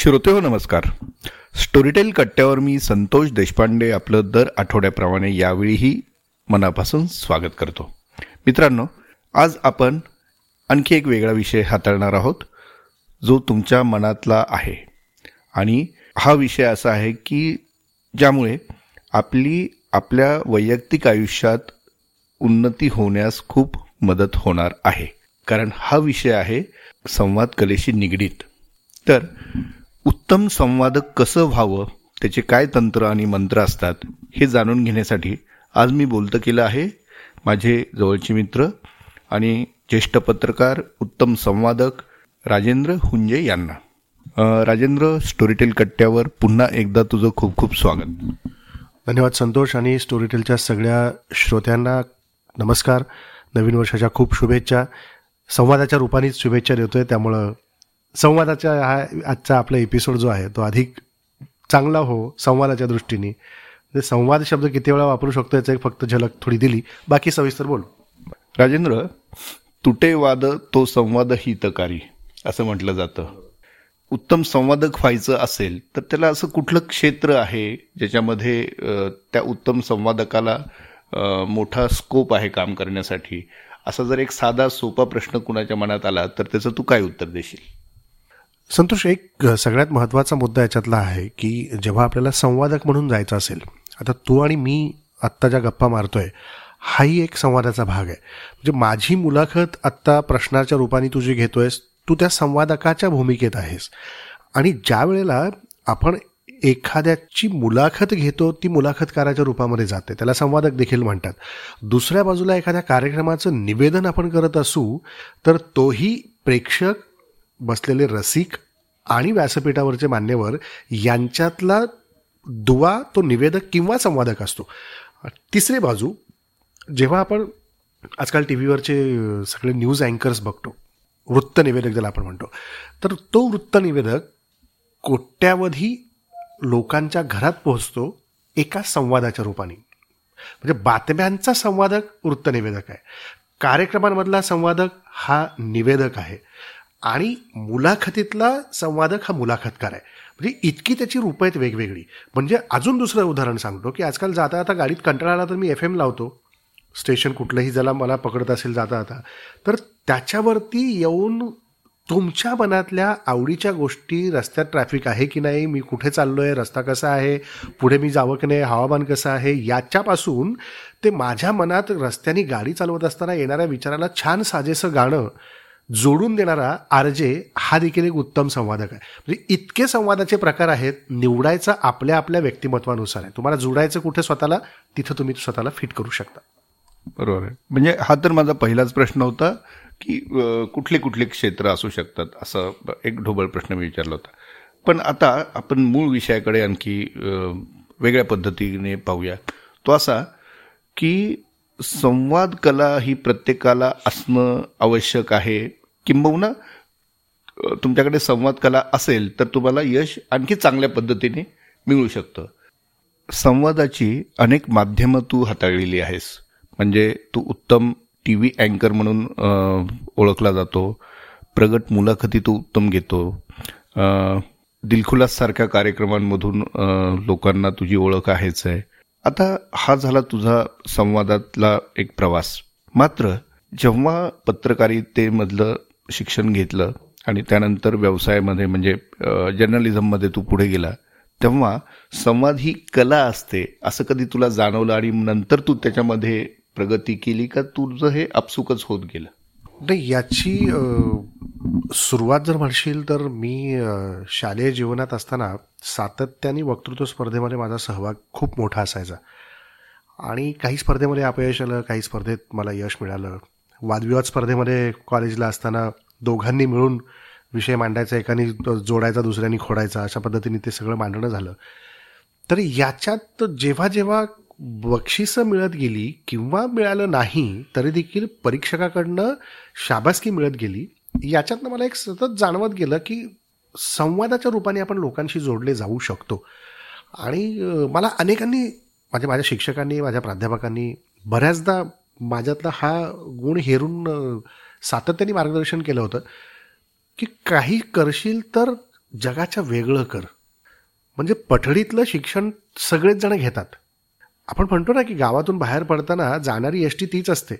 श्रोते हो नमस्कार. स्टोरीटेल कट्ट्यावर मी संतोष देशपांडे आपलं दर आठवड्याप्रमाणे यावेळीही मनापासून स्वागत करतो. मित्रांनो आज आपण आणखी एक वेगळा विषय हाताळणार आहोत जो तुमच्या मनातला आहे. आणि हा विषय असा आहे की ज्यामुळे आपली आपल्या वैयक्तिक आयुष्यात उन्नती होण्यास खूप मदत होणार आहे. कारण हा विषय आहे संवाद कलेशी निगडीत. तर उत्तम संवादक कसं व्हावं त्याचे काय तंत्र आणि मंत्र असतात हे जाणून घेण्यासाठी आज मी बोलतं केलं आहे माझे जवळचे मित्र आणि ज्येष्ठ पत्रकार उत्तम संवादक राजेंद्र हुंजे यांना. राजेंद्र स्टोरीटेल कट्ट्यावर पुन्हा एकदा तुझं खूप खूप स्वागत. धन्यवाद संतोष आणि स्टोरीटेलच्या सगळ्या श्रोत्यांना नमस्कार. नवीन वर्षाच्या खूप शुभेच्छा. संवादाच्या रूपानेच शुभेच्छा देतोय त्यामुळं संवादाच्या हा आजचा आपला एपिसोड जो आहे तो अधिक चांगला हो संवादाच्या दृष्टीने. म्हणजे संवाद शब्द किती वेळा वापरू शकतो याचा एक फक्त झलक थोडी दिली. बाकी सविस्तर बोल. राजेंद्र तुटे वाद तो संवाद हितकारी असं म्हटलं जातं. उत्तम संवादक व्हायचं असेल तर त्याला असं कुठलं क्षेत्र आहे ज्याच्यामध्ये त्या उत्तम संवादकाला मोठा स्कोप आहे काम करण्यासाठी? असा जर एक साधा सोपा प्रश्न कुणाच्या मनात आला तर त्याचं तू काय उत्तर देशील? संतोष एक सगळ्यात महत्त्वाचा मुद्दा याच्यातला आहे की जेव्हा आपल्याला संवादक म्हणून जायचं असेल आता तू आणि मी आत्ता ज्या गप्पा मारतोय हाही एक संवादाचा भाग आहे. म्हणजे माझी मुलाखत आत्ता प्रश्नाच्या रूपाने तू जी घेतोयस तू त्या संवादकाच्या भूमिकेत आहेस. आणि ज्या वेळेला आपण एखाद्याची मुलाखत घेतो ती मुलाखतकाराच्या रूपामध्ये जाते. त्याला संवादक देखील म्हणतात. दुसऱ्या बाजूला एखाद्या कार्यक्रमाचं निवेदन आपण करत असू तर तोही प्रेक्षक बसलेले रसिक आणि व्यासपीठावरचे मान्यवर यांच्यातला दुवा तो निवेदक किंवा संवादक असतो. तिसरी बाजू जेव्हा आपण आजकाल टी व्हीवरचे सगळे न्यूज अँकर्स बघतो वृत्तनिवेदक ज्याला आपण म्हणतो तर तो वृत्तनिवेदक कोट्यावधी लोकांच्या घरात पोहोचतो एका संवादाच्या रूपाने. म्हणजे बातम्यांचा संवादक वृत्तनिवेदक आहे. कार्यक्रमांमधला संवादक हा निवेदक आहे. आणि मुलाखतीतला संवादक हा मुलाखतकार आहे. म्हणजे इतकी त्याची रूपं आहेत वेगवेगळी. म्हणजे अजून दुसरं उदाहरण सांगतो की आजकाल जाता आता गाडीत कंटाळा आला तर मी एफ एम लावतो. स्टेशन कुठलंही ज्याला मला पकडत असेल जाता आता तर त्याच्यावरती येऊन तुमच्या मनातल्या आवडीच्या गोष्टी रस्त्यात ट्रॅफिक आहे की नाही मी कुठे चाललो आहे रस्ता कसा आहे पुढे मी जावं की नाही हवामान कसं आहे याच्यापासून ते माझ्या मनात रस्त्याने गाडी चालवत असताना येणाऱ्या विचाराला छान साजेसं गाणं जोडून देणारा आरजे हा देखील एक उत्तम संवादक आहे. म्हणजे इतके संवादाचे प्रकार आहेत निवडायचा आपल्या आपल्या व्यक्तिमत्वानुसार आहे. तुम्हाला जोडायचं कुठे स्वतःला तिथं तुम्ही स्वतःला फिट करू शकता. बरोबर आहे. म्हणजे हा तर माझा पहिलाच प्रश्न होता की कुठले कुठले क्षेत्र असू शकतात असं एक ढोबळ प्रश्न मी विचारला होता. पण आता आपण मूळ विषयाकडे आणखी वेगळ्या पद्धतीने पाहूया. तो असा की संवाद कला ही प्रत्येकाला असणं आवश्यक आहे किंबहुना तुमच्याकडे संवाद कला असेल तर तुम्हाला यश आणखी चांगल्या पद्धतीने मिळू शकतं. संवादाची अनेक माध्यमं तू हाताळलेली आहेस. म्हणजे तू उत्तम टी व्ही अँकर म्हणून ओळखला जातो. प्रगट मुलाखती तू उत्तम घेतो. दिलखुलाससारख्या कार्यक्रमांमधून लोकांना तुझी ओळख आहेच आहे. आता हा झाला तुझा संवादातला एक प्रवास. मात्र जेव्हा पत्रकारितेमधलं शिक्षण घेतलं आणि त्यानंतर व्यवसायामध्ये म्हणजे जर्नलिझममध्ये तू पुढे गेला तेव्हा संवाद ही कला असते असं कधी तुला जाणवलं आणि नंतर तू त्याच्यामध्ये प्रगती केली का तुझं हे अपसुकच होत गेलं? नाही याची सुरुवात जर म्हणशील तर मी शालेय जीवनात असताना सातत्याने वक्तृत्व स्पर्धेमध्ये माझा सहभाग खूप मोठा असायचा. आणि काही स्पर्धेमध्ये अपयश आलं काही स्पर्धेत मला यश मिळालं. वादविवाद स्पर्धेमध्ये कॉलेजला असताना दोघांनी मिळून विषय मांडायचा एकाने जोडायचा दुसऱ्याने खोडायचा अशा पद्धतीने ते सगळं मांडणं झालं. तर याच्यात जेव्हा जेव्हा बक्षिसं मिळत गेली किंवा मिळालं नाही तरी देखील परीक्षकाकडनं शाबासकी मिळत गेली. याच्यातनं मला एक सतत जाणवत गेलं की संवादाच्या रूपाने आपण लोकांशी जोडले जाऊ शकतो. आणि मला अनेकांनी माझ्या माझ्या शिक्षकांनी माझ्या प्राध्यापकांनी बऱ्याचदा माझ्यातला हा गुण हेरून सातत्याने मार्गदर्शन केलं होतं की काही करशील तर जगाच्या वेगळं कर. म्हणजे पठडीतलं शिक्षण सगळेच जण घेतात. आपण म्हणतो ना की गावातून बाहेर पडताना जाणारी एस टी तीच असते.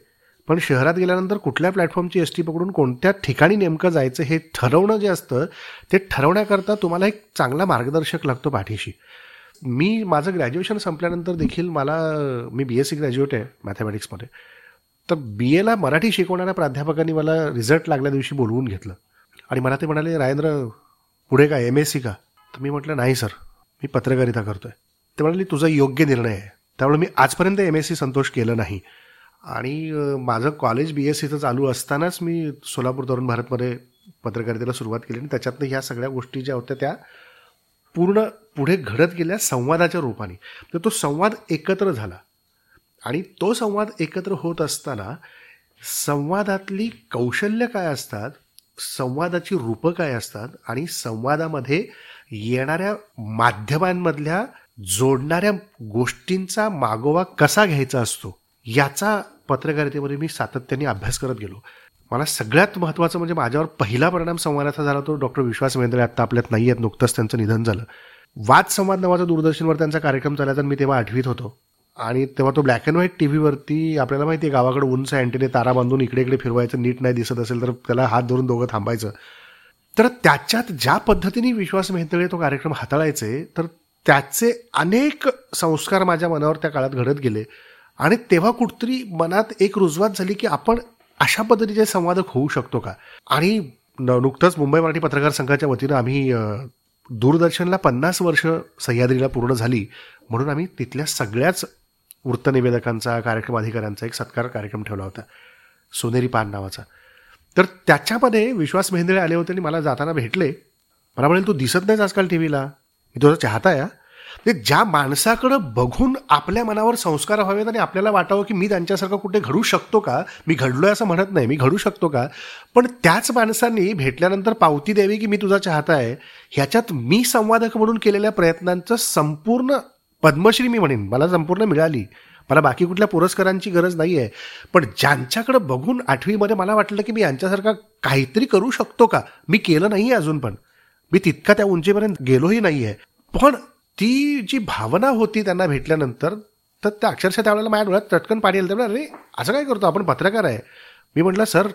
पण शहरात गेल्यानंतर कुठल्या प्लॅटफॉर्मची एस टी पकडून कोणत्या ठिकाणी नेमकं जायचं हे ठरवणं जे असतं ते ठरवण्याकरता तुम्हाला एक चांगला मार्गदर्शक लागतो पाठीशी. मी माझं ग्रॅज्युएशन संपल्यानंतर देखील मला मी बी एस सी ग्रॅज्युएट आहे मॅथमॅटिक्समध्ये तर बी एला मराठी शिकवणाऱ्या प्राध्यापकांनी मला रिझल्ट लागल्या दिवशी बोलवून घेतलं. आणि मला ते म्हणाले राजेंद्र पुढे काय एम एस सी का? तर मी म्हटलं नाही सर मी पत्रकारिता करतो आहे ते म्हणाले तुझा योग्य निर्णय आहे. त्यामुळे मी आजपर्यंत एम एस सी संतोष केलं नाही. आणि माझं कॉलेज बी एस सीचं चालू असतानाच मी सोलापूर तरुण भारतमध्ये पत्रकारितेला सुरुवात केली आणि त्याच्यातनं ह्या सगळ्या गोष्टी ज्या होत्या त्या पूर्ण पुढे घडत गेल्या संवादाच्या रूपाने. तर तो संवाद एकत्र झाला. आणि तो संवाद एकत्र होत असताना संवादातली कौशल्य काय असतात संवादाची रूपं काय असतात आणि संवादामध्ये येणाऱ्या माध्यमांमधल्या जोडणाऱ्या गोष्टींचा मागोवा कसा घ्यायचा असतो याचा पत्रकारितेमध्ये मी सातत्याने अभ्यास करत गेलो. मला सगळ्यात महत्त्वाचं म्हणजे माझ्यावर पहिला परिणाम संवादाचा झाला तो डॉक्टर विश्वास मेंद्रे. आत्ता आपल्यात नाही आहेत नुकतंच त्यांचं निधन झालं. वाद संवाद नावाचा दूरदर्शनवर त्यांचा कार्यक्रम चालायचा मी तेव्हा आठवीत होतो. आणि तेव्हा तो ब्लॅक अँड व्हाईट टी व्हीवरती आपल्याला माहिती आहे गावाकडे उंच अँटीने तारा बांधून इकडे इकडे फिरवायचं नीट नाही दिसत असेल तर त्याला हात धरून दोघं थांबायचं. तर त्याच्यात ज्या पद्धतीने विश्वास मेहतळे तो कार्यक्रम हाताळायचे तर त्याचे अनेक संस्कार माझ्या मनावर त्या काळात घडत गेले. आणि तेव्हा कुठतरी मनात एक रुजवात झाली की आपण अशा पद्धतीचे संवादक होऊ शकतो का? आणि नुकतंच मुंबई मराठी पत्रकार संघाच्या वतीनं आम्ही दूरदर्शनला पन्नास वर्ष सह्याद्रीला पूर्ण झाली म्हणून आम्ही तिथल्या सगळ्याच वृत्तनिवेदकांचा कार्यक्रम अधिकाऱ्यांचा एक सत्कार कार्यक्रम ठेवला होता. सोनेरी पान नावाचा. तर त्याच्यामध्ये विश्वास मेहंदळे आले होते आणि मला जाताना भेटले. मला म्हणेल तू दिसत नाहीस आजकाल टी व्हीला मी तुझा चाहता या. ते ज्या माणसाकडं बघून आपल्या मनावर संस्कार व्हावेत आणि आपल्याला वाटावं की मी त्यांच्यासारखं कुठे घडू शकतो का? मी घडलोय असं म्हणत नाही मी घडू शकतो का? पण त्याच माणसांनी भेटल्यानंतर पावती द्यावी की मी तुझा चाहता आहे ह्याच्यात मी संवादक म्हणून केलेल्या प्रयत्नांचं संपूर्ण पद्मश्री मी म्हणेन. मला संपूर्ण मिळाली. मला बाकी कुठल्या पुरस्कारांची गरज नाही आहे पण ज्यांच्याकडं बघून आठवीमध्ये मला वाटलं की मी यांच्यासारखा काहीतरी करू शकतो का? मी केलं नाही अजून पण. मी तितका त्या उंचीपर्यंत गेलोही नाही आहे पण ती जी भावना होती त्यांना भेटल्यानंतर तर त्या अक्षरशः त्यावेळेला माझ्या डोळ्यात तटकन पाणी आलं. त्यामुळे अरे असं काय करतो? आपण पत्रकार आहे. मी म्हटलं सर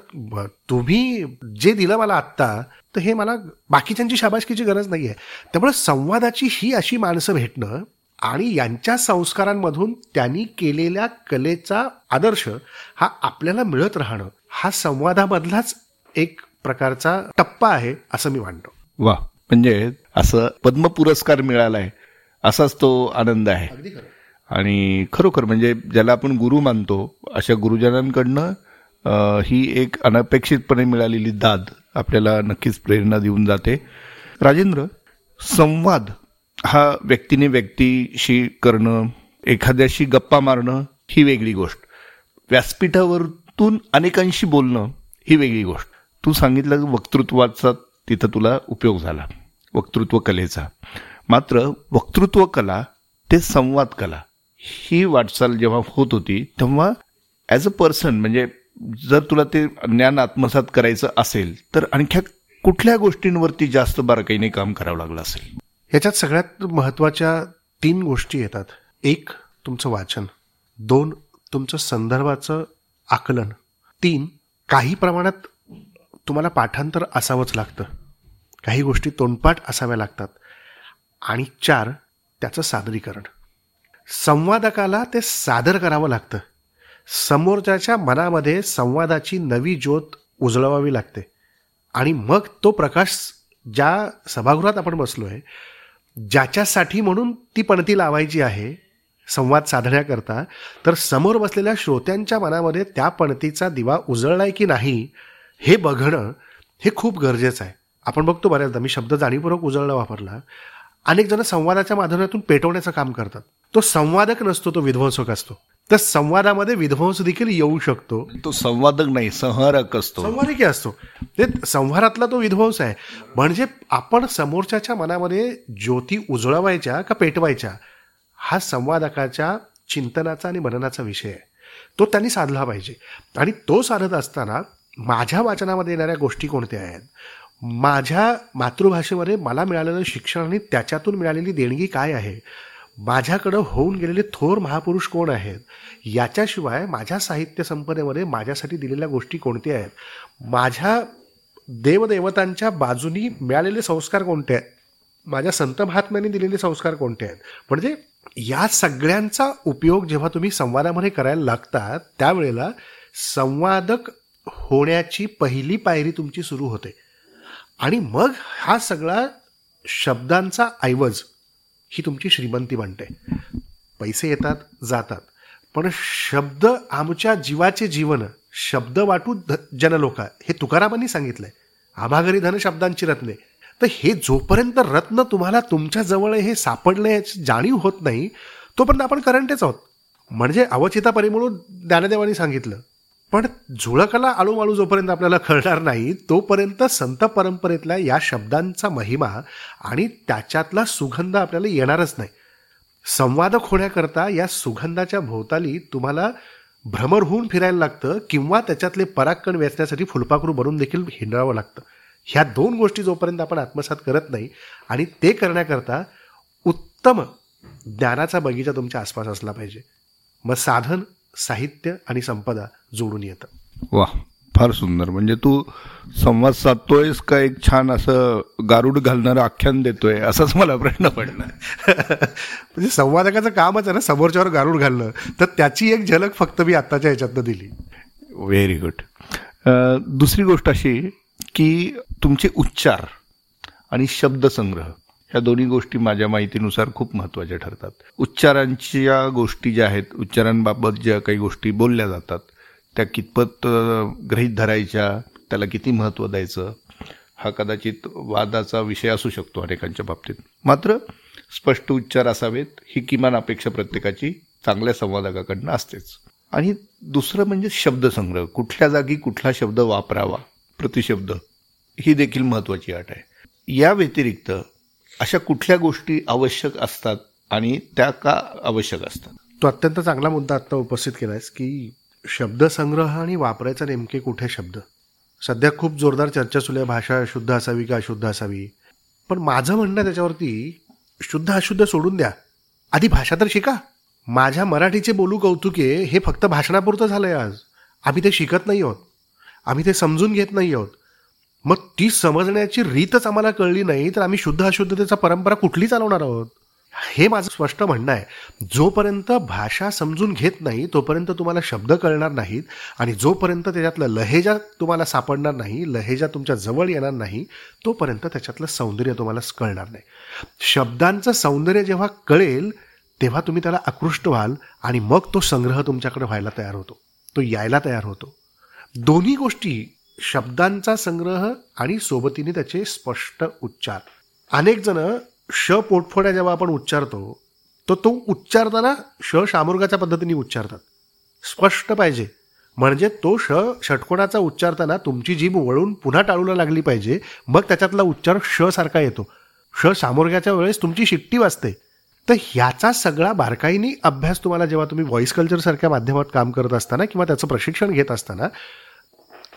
तुम्ही जे दिलं मला आत्ता तर हे मला बाकीच्यांची शाबासकीची गरज नाही आहे त्यामुळे संवादाची ही अशी माणसं भेटणं आणि यांच्या संस्कारांमधून त्यांनी केलेल्या कलेचा आदर्श हा आपल्याला मिळत राहणं हा संवादामधलाच एक प्रकारचा टप्पा आहे असं मी मानतो. वा म्हणजे असं पद्म पुरस्कार मिळालाय. असाच तो आनंद आहे. आणि खरोखर म्हणजे ज्याला आपण गुरु मानतो अशा गुरुजनांकडनं ही एक अनपेक्षितपणे मिळालेली दाद आपल्याला नक्कीच प्रेरणा देऊन जाते. राजेंद्र संवाद हा व्यक्तीने व्यक्तीशी करणं एखाद्याशी गप्पा मारणं ही वेगळी गोष्ट. व्यासपीठावरतून अनेकांशी बोलणं ही वेगळी गोष्ट. तू सांगितलं वक्तृत्वाचा तिथं तुला उपयोग झाला वक्तृत्व कलेचा. मात्र वक्तृत्व कला ते संवाद कला. ही वाटचाल जेव्हा होत होती तेव्हा ॲज अ पर्सन म्हणजे जर तुला ते ज्ञान आत्मसात करायचं असेल तर आणखी कुठल्या गोष्टींवरती जास्त बारकाईने काम करावं लागलं असेल? याच्यात सगळ्यात महत्त्वाच्या तीन गोष्टी येतात. एक तुमचं वाचन. दोन तुमचं संदर्भाचं आकलन. तीन काही प्रमाणात तुम्हाला पाठांतर असावंच लागतं. काही गोष्टी तोंडपाठ असाव्या लागतात. आणि चार त्याचं सादरीकरण. संवादकाला ते सादर करावं लागतं. समोरच्याच्या मनामध्ये संवादाची नवी ज्योत उजळवावी लागते. आणि मग तो प्रकाश ज्या सभागृहात आपण बसलो आहे ज्याच्यासाठी म्हणून ती पणती लावायची आहे संवाद साधण्याकरता तर समोर बसलेल्या श्रोत्यांच्या मनामध्ये त्या पणतीचा दिवा उजळलाय की नाही हे बघणं हे खूप गरजेचं आहे. आपण बघतो बऱ्याचदा मी शब्द जाणीवपूर्वक उजळणं वापरला. अनेक जण संवादाच्या माध्यमातून पेटवण्याचं काम करतात. तो संवादक नसतो तो विध्वंसक असतो. तर संवादामध्ये विध्वंस देखील येऊ शकतो. तो संवादक नाही संहारक असतो. संवादकी असतो. ते संहारातला तो विध्वंस आहे. म्हणजे आपण समोरच्याच्या मनामध्ये ज्योती उजळवायच्या का पेटवायच्या हा संवादकाच्या चिंतनाचा आणि मननाचा विषय आहे. तो त्यांनी साधला पाहिजे. आणि तो साधत असताना माझ्या वाचनामध्ये येणाऱ्या गोष्टी कोणत्या आहेत? माझ्या मातृभाषेमध्ये मला मिळालेलं शिक्षण आणि त्याच्यातून मिळालेली देणगी काय आहे? माझ्याकडं होऊन गेलेले थोर महापुरुष कोण आहेत? याच्याशिवाय माझ्या साहित्य संपदेमध्ये माझ्यासाठी दिलेल्या गोष्टी कोणत्या आहेत? माझ्या देवदेवतांच्या बाजूनी मिळालेले संस्कार कोणते आहेत? माझ्या संत महात्म्यांनी दिलेले संस्कार कोणते आहेत? म्हणजे या सगळ्यांचा उपयोग जेव्हा तुम्ही संवादामध्ये करायला लागता त्यावेळेला संवादक होण्याची पहिली पायरी तुमची सुरू होते. आणि मग हा सगळा शब्दांचा ऐवज ही तुमची श्रीमंती बनते. पैसे येतात जातात. पण शब्द आमच्या जीवाचे जीवन शब्द वाटू जनलोका हे तुकारामांनी सांगितलंय. आभागरी धन शब्दांची रत्ने. तर हे जोपर्यंत रत्न तुम्हाला तुमच्या जवळ हे सापडलं याची जाणीव होत नाही तोपर्यंत आपण करंटेच आहोत. म्हणजे अवचिता परिमळून ज्ञानदेवानी सांगितलं पण झुळकला आळूमाळू जोपर्यंत आपल्याला कळणार नाही तोपर्यंत संत परंपरेतल्या या शब्दांचा महिमा आणि त्याच्यातला सुगंध आपल्याला येणारच नाही. संवादक होण्याकरता या सुगंधाच्या भोवताली तुम्हाला भ्रमर होऊन फिरायला लागतं किंवा त्याच्यातले परागकण वेचण्यासाठी फुलपाखरू बनून देखील हिंडावं लागतं. ह्या दोन गोष्टी जोपर्यंत आपण आत्मसात करत नाही आणि ते करण्याकरता उत्तम ज्ञानाचा बगीचा तुमच्या आसपास असला पाहिजे. मग साधन साहित्य आणि संपदा जोडून येतं. वा फार सुंदर. म्हणजे तू संवाद साधतोयस का एक छान असं गारुड घालणारं आख्यान देतोय? असाच मला प्रश्न पडला. म्हणजे संवादकाचं कामच आहे ना समोरच्यावर गारुड घालणं. तर त्याची एक झलक फक्त मी आत्ताच्या ह्याच्यातनं दिली. व्हेरी गुड दुसरी गोष्ट अशी की तुमचे उच्चार आणि शब्दसंग्रह ह्या दोन्ही गोष्टी माझ्या माहितीनुसार खूप महत्त्वाच्या ठरतात. उच्चारांच्या गोष्टी ज्या आहेत उच्चारांबाबत ज्या काही गोष्टी बोलल्या जातात त्या कितपत ग्रहीत धरायच्या त्याला किती महत्त्व द्यायचं हा कदाचित वादाचा विषय असू शकतो अनेकांच्या बाबतीत. मात्र स्पष्ट उच्चार असावेत ही किमान अपेक्षा प्रत्येकाची चांगल्या संवादकाकडनं असतेच. आणि दुसरं म्हणजे शब्दसंग्रह. कुठल्या जागी कुठला शब्द वापरावा प्रतिशब्द ही देखील महत्त्वाची अट आहे. या व्यतिरिक्त अशा कुठल्या गोष्टी आवश्यक असतात आणि त्या का आवश्यक असतात? तो अत्यंत चांगला मुद्दा आत्ता उपस्थित केलायस की शब्दसंग्रह आणि वापरायचा नेमके कुठे शब्द? सध्या खूप जोरदार चर्चा सुरू आहे भाषा शुद्ध असावी का अशुद्ध असावी? पण माझं म्हणणं त्याच्यावरती शुद्ध अशुद्ध सोडून द्या. आधी भाषा तर शिका. माझ्या मराठीचे बोलू कौतुके हे फक्त भाषणापुरतं झालंय आज. आम्ही ते शिकत नाही आहोत. आम्ही ते समजून घेत नाही आहोत. मग ती समजण्याची रीतच आम्हाला कळली नाही तर आम्ही शुद्ध अशुद्धतेचा परंपरा कुठली चालवणार आहोत? हे माझं स्पष्ट म्हणणं आहे. जोपर्यंत भाषा समजून घेत नाही तोपर्यंत तुम्हाला शब्द कळणार नाहीत आणि जोपर्यंत त्याच्यातलं लहेजा तुम्हाला सापडणार नाही लहेजा तुमच्या जवळ येणार नाही तोपर्यंत त्याच्यातलं सौंदर्य तुम्हाला कळणार नाही. शब्दांचं सौंदर्य जेव्हा कळेल तेव्हा तुम्ही त्याला आकृष्ट व्हाल आणि मग तो संग्रह तुमच्याकडे व्हायला तयार होतो. तो यायला तयार होतो. दोन्ही गोष्टी शब्दांचा संग्रह आणि सोबतीने त्याचे स्पष्ट उच्चार. अनेक जण श पोटफोड्या जेव्हा आपण उच्चारतो तर तो उच्चारताना श शामुर्गाच्या पद्धतीने उच्चारतात. स्पष्ट पाहिजे. म्हणजे तो श षटकोणाचा उच्चारताना तुमची जीभ वळून पुन्हा टाळूला लागली पाहिजे मग त्याच्यातला उच्चार श सारखा येतो. श सामोरग्याच्या वेळेस तुमची शिट्टी वाजते. तर ह्याचा सगळा बारकाईनी अभ्यास तुम्हाला जेव्हा तुम्ही व्हॉइस कल्चरसारख्या माध्यमात काम करत असताना किंवा त्याचं प्रशिक्षण घेत असताना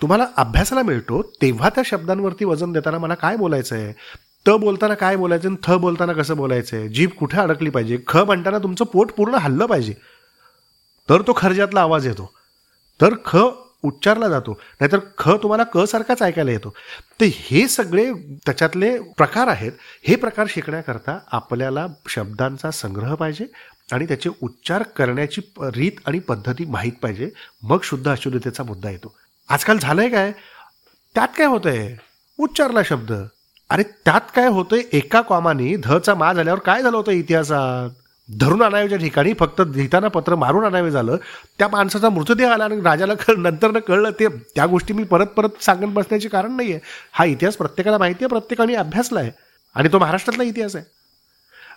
तुम्हाला अभ्यासाला मिळतो तेव्हा त्या शब्दांवरती वजन देताना मला काय बोलायचं आहे त बोलताना काय बोलायचं आणि थ बोलताना कसं बोलायचं आहे जीभ कुठे अडकली पाहिजे? ख म्हणताना तुमचं पोट पूर्ण हल्लं पाहिजे. तर तो खर्जातला आवाज येतो. तर ख उच्चारला जातो. नाहीतर ख तुम्हाला क सारखाच ऐकायला येतो. तर हे सगळे त्याच्यातले प्रकार आहेत. हे प्रकार शिकण्याकरता आपल्याला शब्दांचा संग्रह पाहिजे आणि त्याचे उच्चार करण्याची रीत आणि पद्धती माहीत पाहिजे. मग शुद्ध अशुद्धतेचा मुद्दा येतो. आजकाल झालंय काय? त्यात काय होतंय? उच्चारला शब्द. अरे त्यात काय होतंय? एका कॉमाने धचा मा झाल्यावर काय झालं होतं इतिहासात? धरून आणाव्याच्या ठिकाणी फक्त लिहिताना पत्र मारून आणावे झालं. त्या माणसाचा मृतदेह आला आणि राजाला कळ नंतर कळलं ते त्या गोष्टी मी परत परत सांगत बसण्याचे कारण नाही आहे हा इतिहास प्रत्येकाला माहिती आहे प्रत्येकाने अभ्यासला आहे आणि तो महाराष्ट्रातला इतिहास आहे.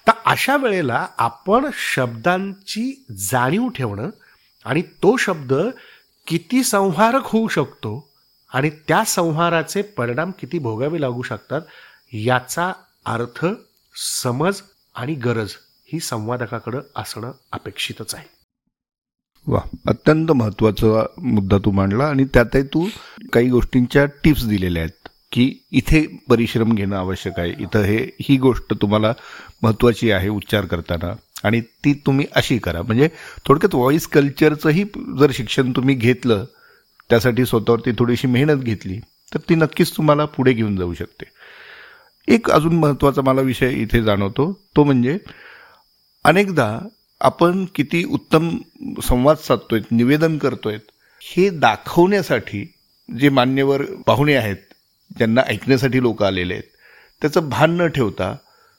तर अशा वेळेला आपण शब्दांची जाणीव ठेवणं आणि तो शब्द किती संहारक होऊ शकतो आणि त्या संहाराचे परिणाम किती भोगावे लागू शकतात याचा अर्थ समज आणि गरज ही संवादकाकडं असणं अपेक्षितच आहे. वा अत्यंत महत्त्वाचा मुद्दा तू मांडला आणि त्यातही तू काही गोष्टींच्या टिप्स दिलेल्या आहेत की इथे परिश्रम घेणं आवश्यक आहे. इथं हे ही गोष्ट तुम्हाला महत्त्वाची आहे उच्चार करताना. आणि ती तुम्ही अशी करा. म्हणजे थोडक्यात व्हॉइस कल्चरचंही जर शिक्षण तुम्ही घेतलं त्यासाठी स्वतःवरती थोडीशी मेहनत घेतली तर ती नक्कीच तुम्हाला पुढे घेऊन जाऊ शकते. एक अजून महत्त्वाचा मला विषय इथे जाणवतो. तो म्हणजे अनेकदा आपण किती उत्तम संवाद साधतोय निवेदन करतोय हे दाखवण्यासाठी जे मान्यवर पाहुणे आहेत ज्यांना ऐकण्यासाठी लोक आलेले आहेत त्याचं भान न ठेवता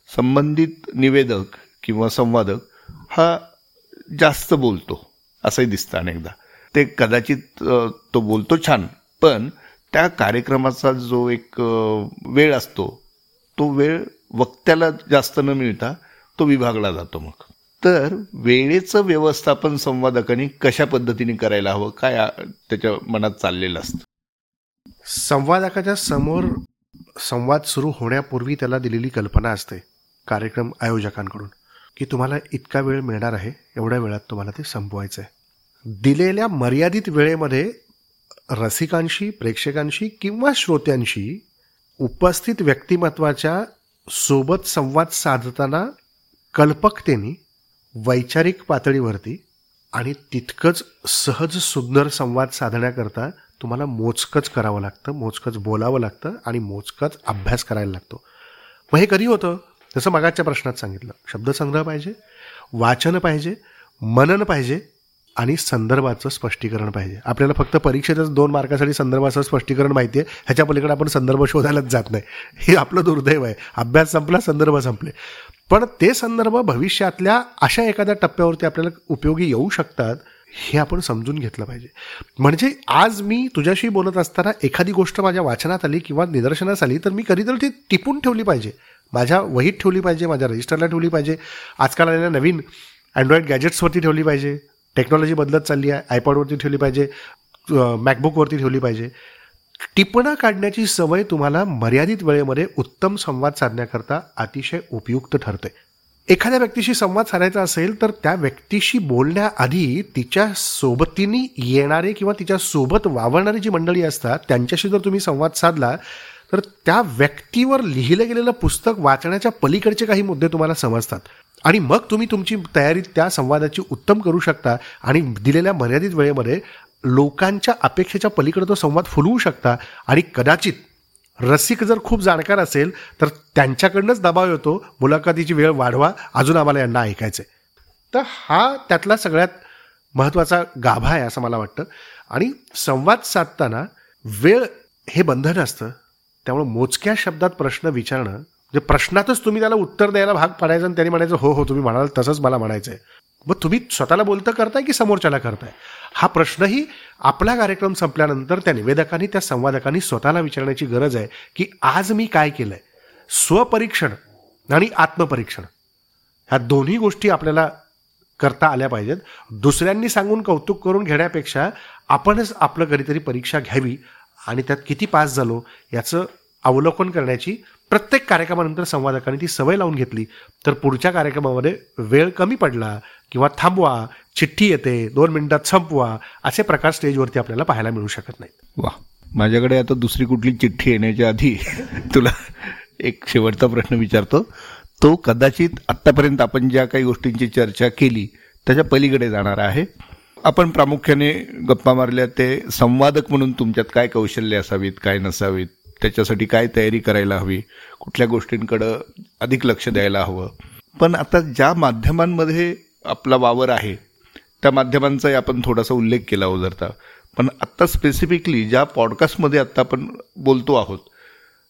संबंधित निवेदक किंवा संवादक हा जास्त बोलतो असंही दिसतं अनेकदा. ते कदाचित तो बोलतो छान पण त्या कार्यक्रमाचा जो एक वेळ असतो तो वेळ वक्त्याला जास्त न मिळता तो विभागला जातो मग. तर वेळेचं व्यवस्थापन संवादकांनी कशा पद्धतीने करायला हवं काय त्याच्या मनात चाललेलं असतं? संवादकाच्या समोर संवाद सुरू होण्यापूर्वी त्याला दिलेली कल्पना असते कार्यक्रम आयोजकांकडून. की तुम्हाला इतका वेळ मिळणार आहे एवढ्या वेळात तुम्हाला ते संपवायचं आहे दिलेल्या मर्यादित वेळेमध्ये रसिकांशी प्रेक्षकांशी किंवा श्रोत्यांशी उपस्थित व्यक्तिमत्वाच्या सोबत संवाद साधताना कल्पकतेने वैचारिक पातळीवरती आणि तितकंच सहज सुंदर संवाद साधण्याकरता तुम्हाला मोजकंच करावं लागतं मोजकंच बोलावं लागतं आणि मोजकंच अभ्यास करायला लागतो. मग हे कधी होतं? जसं मागाच्या प्रश्नात सांगितलं शब्दसंग्रह पाहिजे वाचन पाहिजे मनन पाहिजे आणि संदर्भाचं स्पष्टीकरण पाहिजे. आपल्याला फक्त परीक्षेतच दोन मार्कासाठी संदर्भाचं स्पष्टीकरण माहिती आहे ह्याच्या पलीकडे आपण संदर्भ शोधायलाच जात नाही. हे आपलं दुर्दैव आहे. अभ्यास संपला संदर्भ संपले. पण ते संदर्भ भविष्यातल्या अशा एखाद्या टप्प्यावरती आपल्याला उपयोगी येऊ शकतात हे आपण समजून घेतलं पाहिजे. म्हणजे आज मी तुझ्याशी बोलत असताना एखादी गोष्ट माझ्या वाचनात आली किंवा निदर्शनास आली तर मी कधीतरी ती टिपून ठेवली पाहिजे. माझ्या वहीत ठेवली पाहिजे माझ्या रजिस्टरला ठेवली पाहिजे. आजकाल आलेल्या नवीन अँड्रॉइड गॅजेट्सवरती ठेवली पाहिजे. टेक्नॉलॉजी बदलत चालली आहे. आयपॉडवरती ठेवली पाहिजे. मॅकबुकवरती ठेवली पाहिजे. टिपणं काढण्याची सवय तुम्हाला मर्यादित वेळेमध्ये उत्तम संवाद साधण्याकरता अतिशय उपयुक्त ठरते. एखाद्या व्यक्तीशी संवाद साधायचा असेल तर त्या व्यक्तीशी बोलण्याआधी तिच्या सोबतीने येणारे किंवा तिच्या सोबत वावरणारी जी मंडळी असतात त्यांच्याशी जर तुम्ही संवाद साधला तर त्या व्यक्तीवर लिहिलं गेलेलं पुस्तक वाचण्याच्या पलीकडचे काही मुद्दे तुम्हाला समजतात. आणि मग तुम्ही तुमची तयारी त्या संवादाची उत्तम करू शकता आणि दिलेल्या मर्यादित वेळेमध्ये लोकांच्या अपेक्षेच्या पलीकडे तो संवाद फुलवू शकता. आणि कदाचित रसिक जर खूप जाणकार असेल तर त्यांच्याकडनंच दबाव येतो. मुलाखतीची वेळ वाढवा. अजून आम्हाला यांना ऐकायचं तर हा त्यातला सगळ्यात महत्त्वाचा गाभा आहे असं मला वाटतं. आणि संवाद साधताना वेळ हे बंधन असतं. त्यामुळे मोजक्या शब्दात प्रश्न विचारणं म्हणजे प्रश्नातच तुम्ही त्याला उत्तर द्यायला भाग पाडायचं आणि त्यांनी म्हणायचं हो हो तुम्ही म्हणाल तसंच मला म्हणायचं आहे मग तुम्ही स्वतःला बोलतं करताय की समोरच्याला करताय? हा प्रश्नही आपला कार्यक्रम संपल्यानंतर त्या निवेदकांनी त्या संवादकांनी स्वतःला विचारण्याची गरज आहे की आज मी काय केलंय? स्वपरीक्षण आणि आत्मपरीक्षण ह्या दोन्ही गोष्टी आपल्याला करता आल्या पाहिजेत. दुसऱ्यांनी सांगून कौतुक करून घेण्यापेक्षा आपणच आपलं कधीतरी परीक्षा घ्यावी आणि त्यात किती पास झालो याचं अवलोकन करण्याची प्रत्येक कार्यक्रमानंतर संवादकांनी ती सवय लावून घेतली. तर पुढच्या कार्यक्रमामध्ये वेळ कमी पडला किंवा थांबवा चिठ्ठी येते दोन मिनिटात संपवा असे प्रकार स्टेजवरती आपल्याला पाहायला मिळू शकत नाहीत. वा. माझ्याकडे आता दुसरी कुठली चिठ्ठी येण्याच्या आधी तुला एक शेवटचा प्रश्न विचारतो. तो कदाचित आत्तापर्यंत आपण ज्या काही गोष्टींची चर्चा केली त्याच्या पलीकडे जाणार आहे. आपण प्रामुख्याने गप्पा मारल्या ते संवादक म्हणून तुमच्यात काय कौशल्य असावीत काय नसावीत? त्याच्यासाठी काय तयारी करायला हवी? कुठल्या गोष्टींकडं अधिक लक्ष द्यायला हवं? पण आता ज्या माध्यमांमध्ये आपला वावर आहे त्या माध्यमांचाही आपण थोडासा उल्लेख केला हो जरता पण आत्ता स्पेसिफिकली ज्या पॉडकास्टमध्ये आत्ता आपण बोलतो आहोत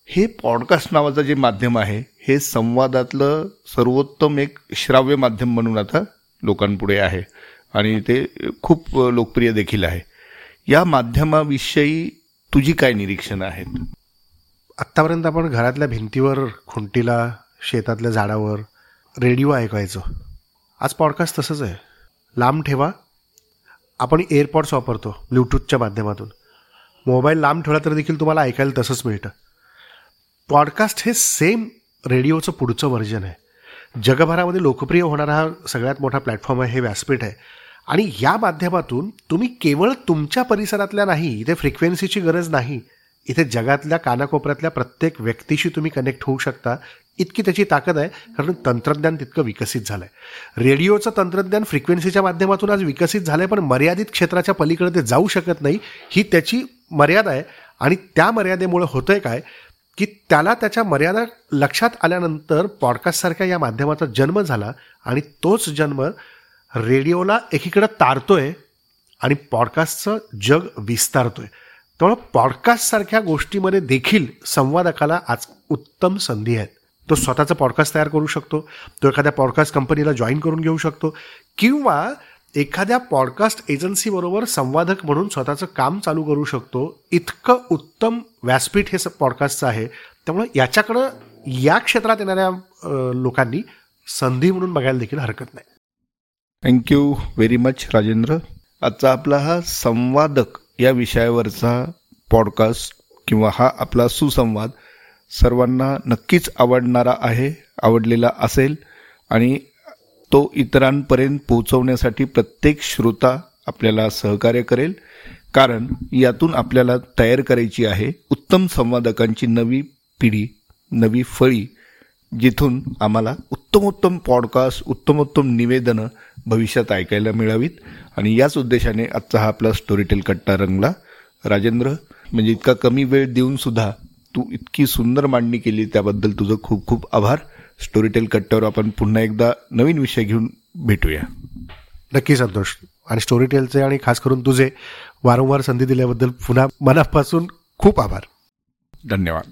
हे पॉडकास्ट नावाचं जे माध्यम आहे हे संवादातलं सर्वोत्तम एक श्राव्य माध्यम म्हणून आता लोकांपुढे आहे. आणि ते खूप लोकप्रिय देखील आहे. या माध्यमाविषयी तुझी काय निरीक्षणं आहेत? आत्तापर्यंत आपण घरातल्या भिंतीवर खुंटीला शेतातल्या झाडावर रेडिओ ऐकायचो. आज पॉडकास्ट तसंच आहे. लांब ठेवा. आपण एअरपॉड्स वापरतो ब्लूटूथच्या माध्यमातून. मोबाईल लांब ठेवला तर देखील तुम्हाला ऐकायला तसंच मिळतं. पॉडकास्ट हे सेम रेडिओचं पुढचं व्हर्जन आहे. जगभरामध्ये लोकप्रिय होणारा हा सगळ्यात मोठा प्लॅटफॉर्म आहे हे व्यासपीठ आहे. आणि या माध्यमातून तुम्ही केवळ तुमच्या परिसरातल्या नाही इथे फ्रिक्वेन्सीची गरज नाही. इथे जगातल्या कानाकोपऱ्यातल्या प्रत्येक व्यक्तीशी तुम्ही कनेक्ट होऊ शकता. इतकी त्याची ताकद आहे कारण तंत्रज्ञान तितकं विकसित झालं आहे रेडिओचं तंत्रज्ञान फ्रिक्वेन्सीच्या माध्यमातून आज विकसित झालं आहे पण मर्यादित क्षेत्राच्या पलीकडे ते जाऊ शकत नाही. ही त्याची मर्यादा आहे आणि त्या मर्यादेमुळं होतंय काय की त्याला त्याच्या मर्यादा लक्षात आल्यानंतर पॉडकास्टसारख्या या माध्यमाचा जन्म झाला आणि तोच जन्म रेडिओला एकीकडं तारतोय आणि पॉडकास्टचं जग विस्तारतोय. त्यामुळं पॉडकास्टसारख्या गोष्टीमध्ये देखील संवादकाला आज उत्तम संधी आहेत. तो स्वतःचं पॉडकास्ट तयार करू शकतो तो एखाद्या पॉडकास्ट कंपनीला जॉईन करून घेऊ शकतो किंवा एखाद्या पॉडकास्ट एजन्सीबरोबर संवादक म्हणून स्वतःचं काम चालू करू शकतो. इतकं उत्तम व्यासपीठ हे पॉडकास्टचं आहे. त्यामुळे याच्याकडं या क्षेत्रात येणाऱ्या लोकांनी संधी म्हणून बघायला देखील हरकत नाही. थँक्यू व्हेरी मच राजेंद्र आजचा आपला हा संवादक या विषयावरचा पॉडकास्ट किंवा हा आपला सुसंवाद सर्वांना नक्कीच आवडणारा आहे आवडलेला असेल आणि तो इतरांपर्यंत पोहोचवण्यासाठी प्रत्येक श्रोता आपल्याला सहकार्य करेल. कारण यातून आपल्याला तयार करायची आहे उत्तम संवादकांची नवी पिढी नवी फळी जिथून आम्हाला उत्तमोत्तम पॉडकास्ट उत्तमोत्तम निवेदनं भविष्यात ऐकायला मिळावीत. आणि याच उद्देशाने आजचा हा आपला स्टोरीटेल कट्टा रंगला. राजेंद्र म्हणजे इतका कमी वेळ देऊन सुद्धा तू इतकी सुंदर मांडणी केली त्याबद्दल तुझं खूप खूप आभार. स्टोरीटेल कट्ट्यावर आपण पुन्हा एकदा नवीन विषय घेऊन भेटूया. नक्की संतोष. आणि स्टोरीटेलचे आणि खास करून तुझे वारंवार संधी दिल्याबद्दल पुन्हा मनापासून खूप आभार. धन्यवाद.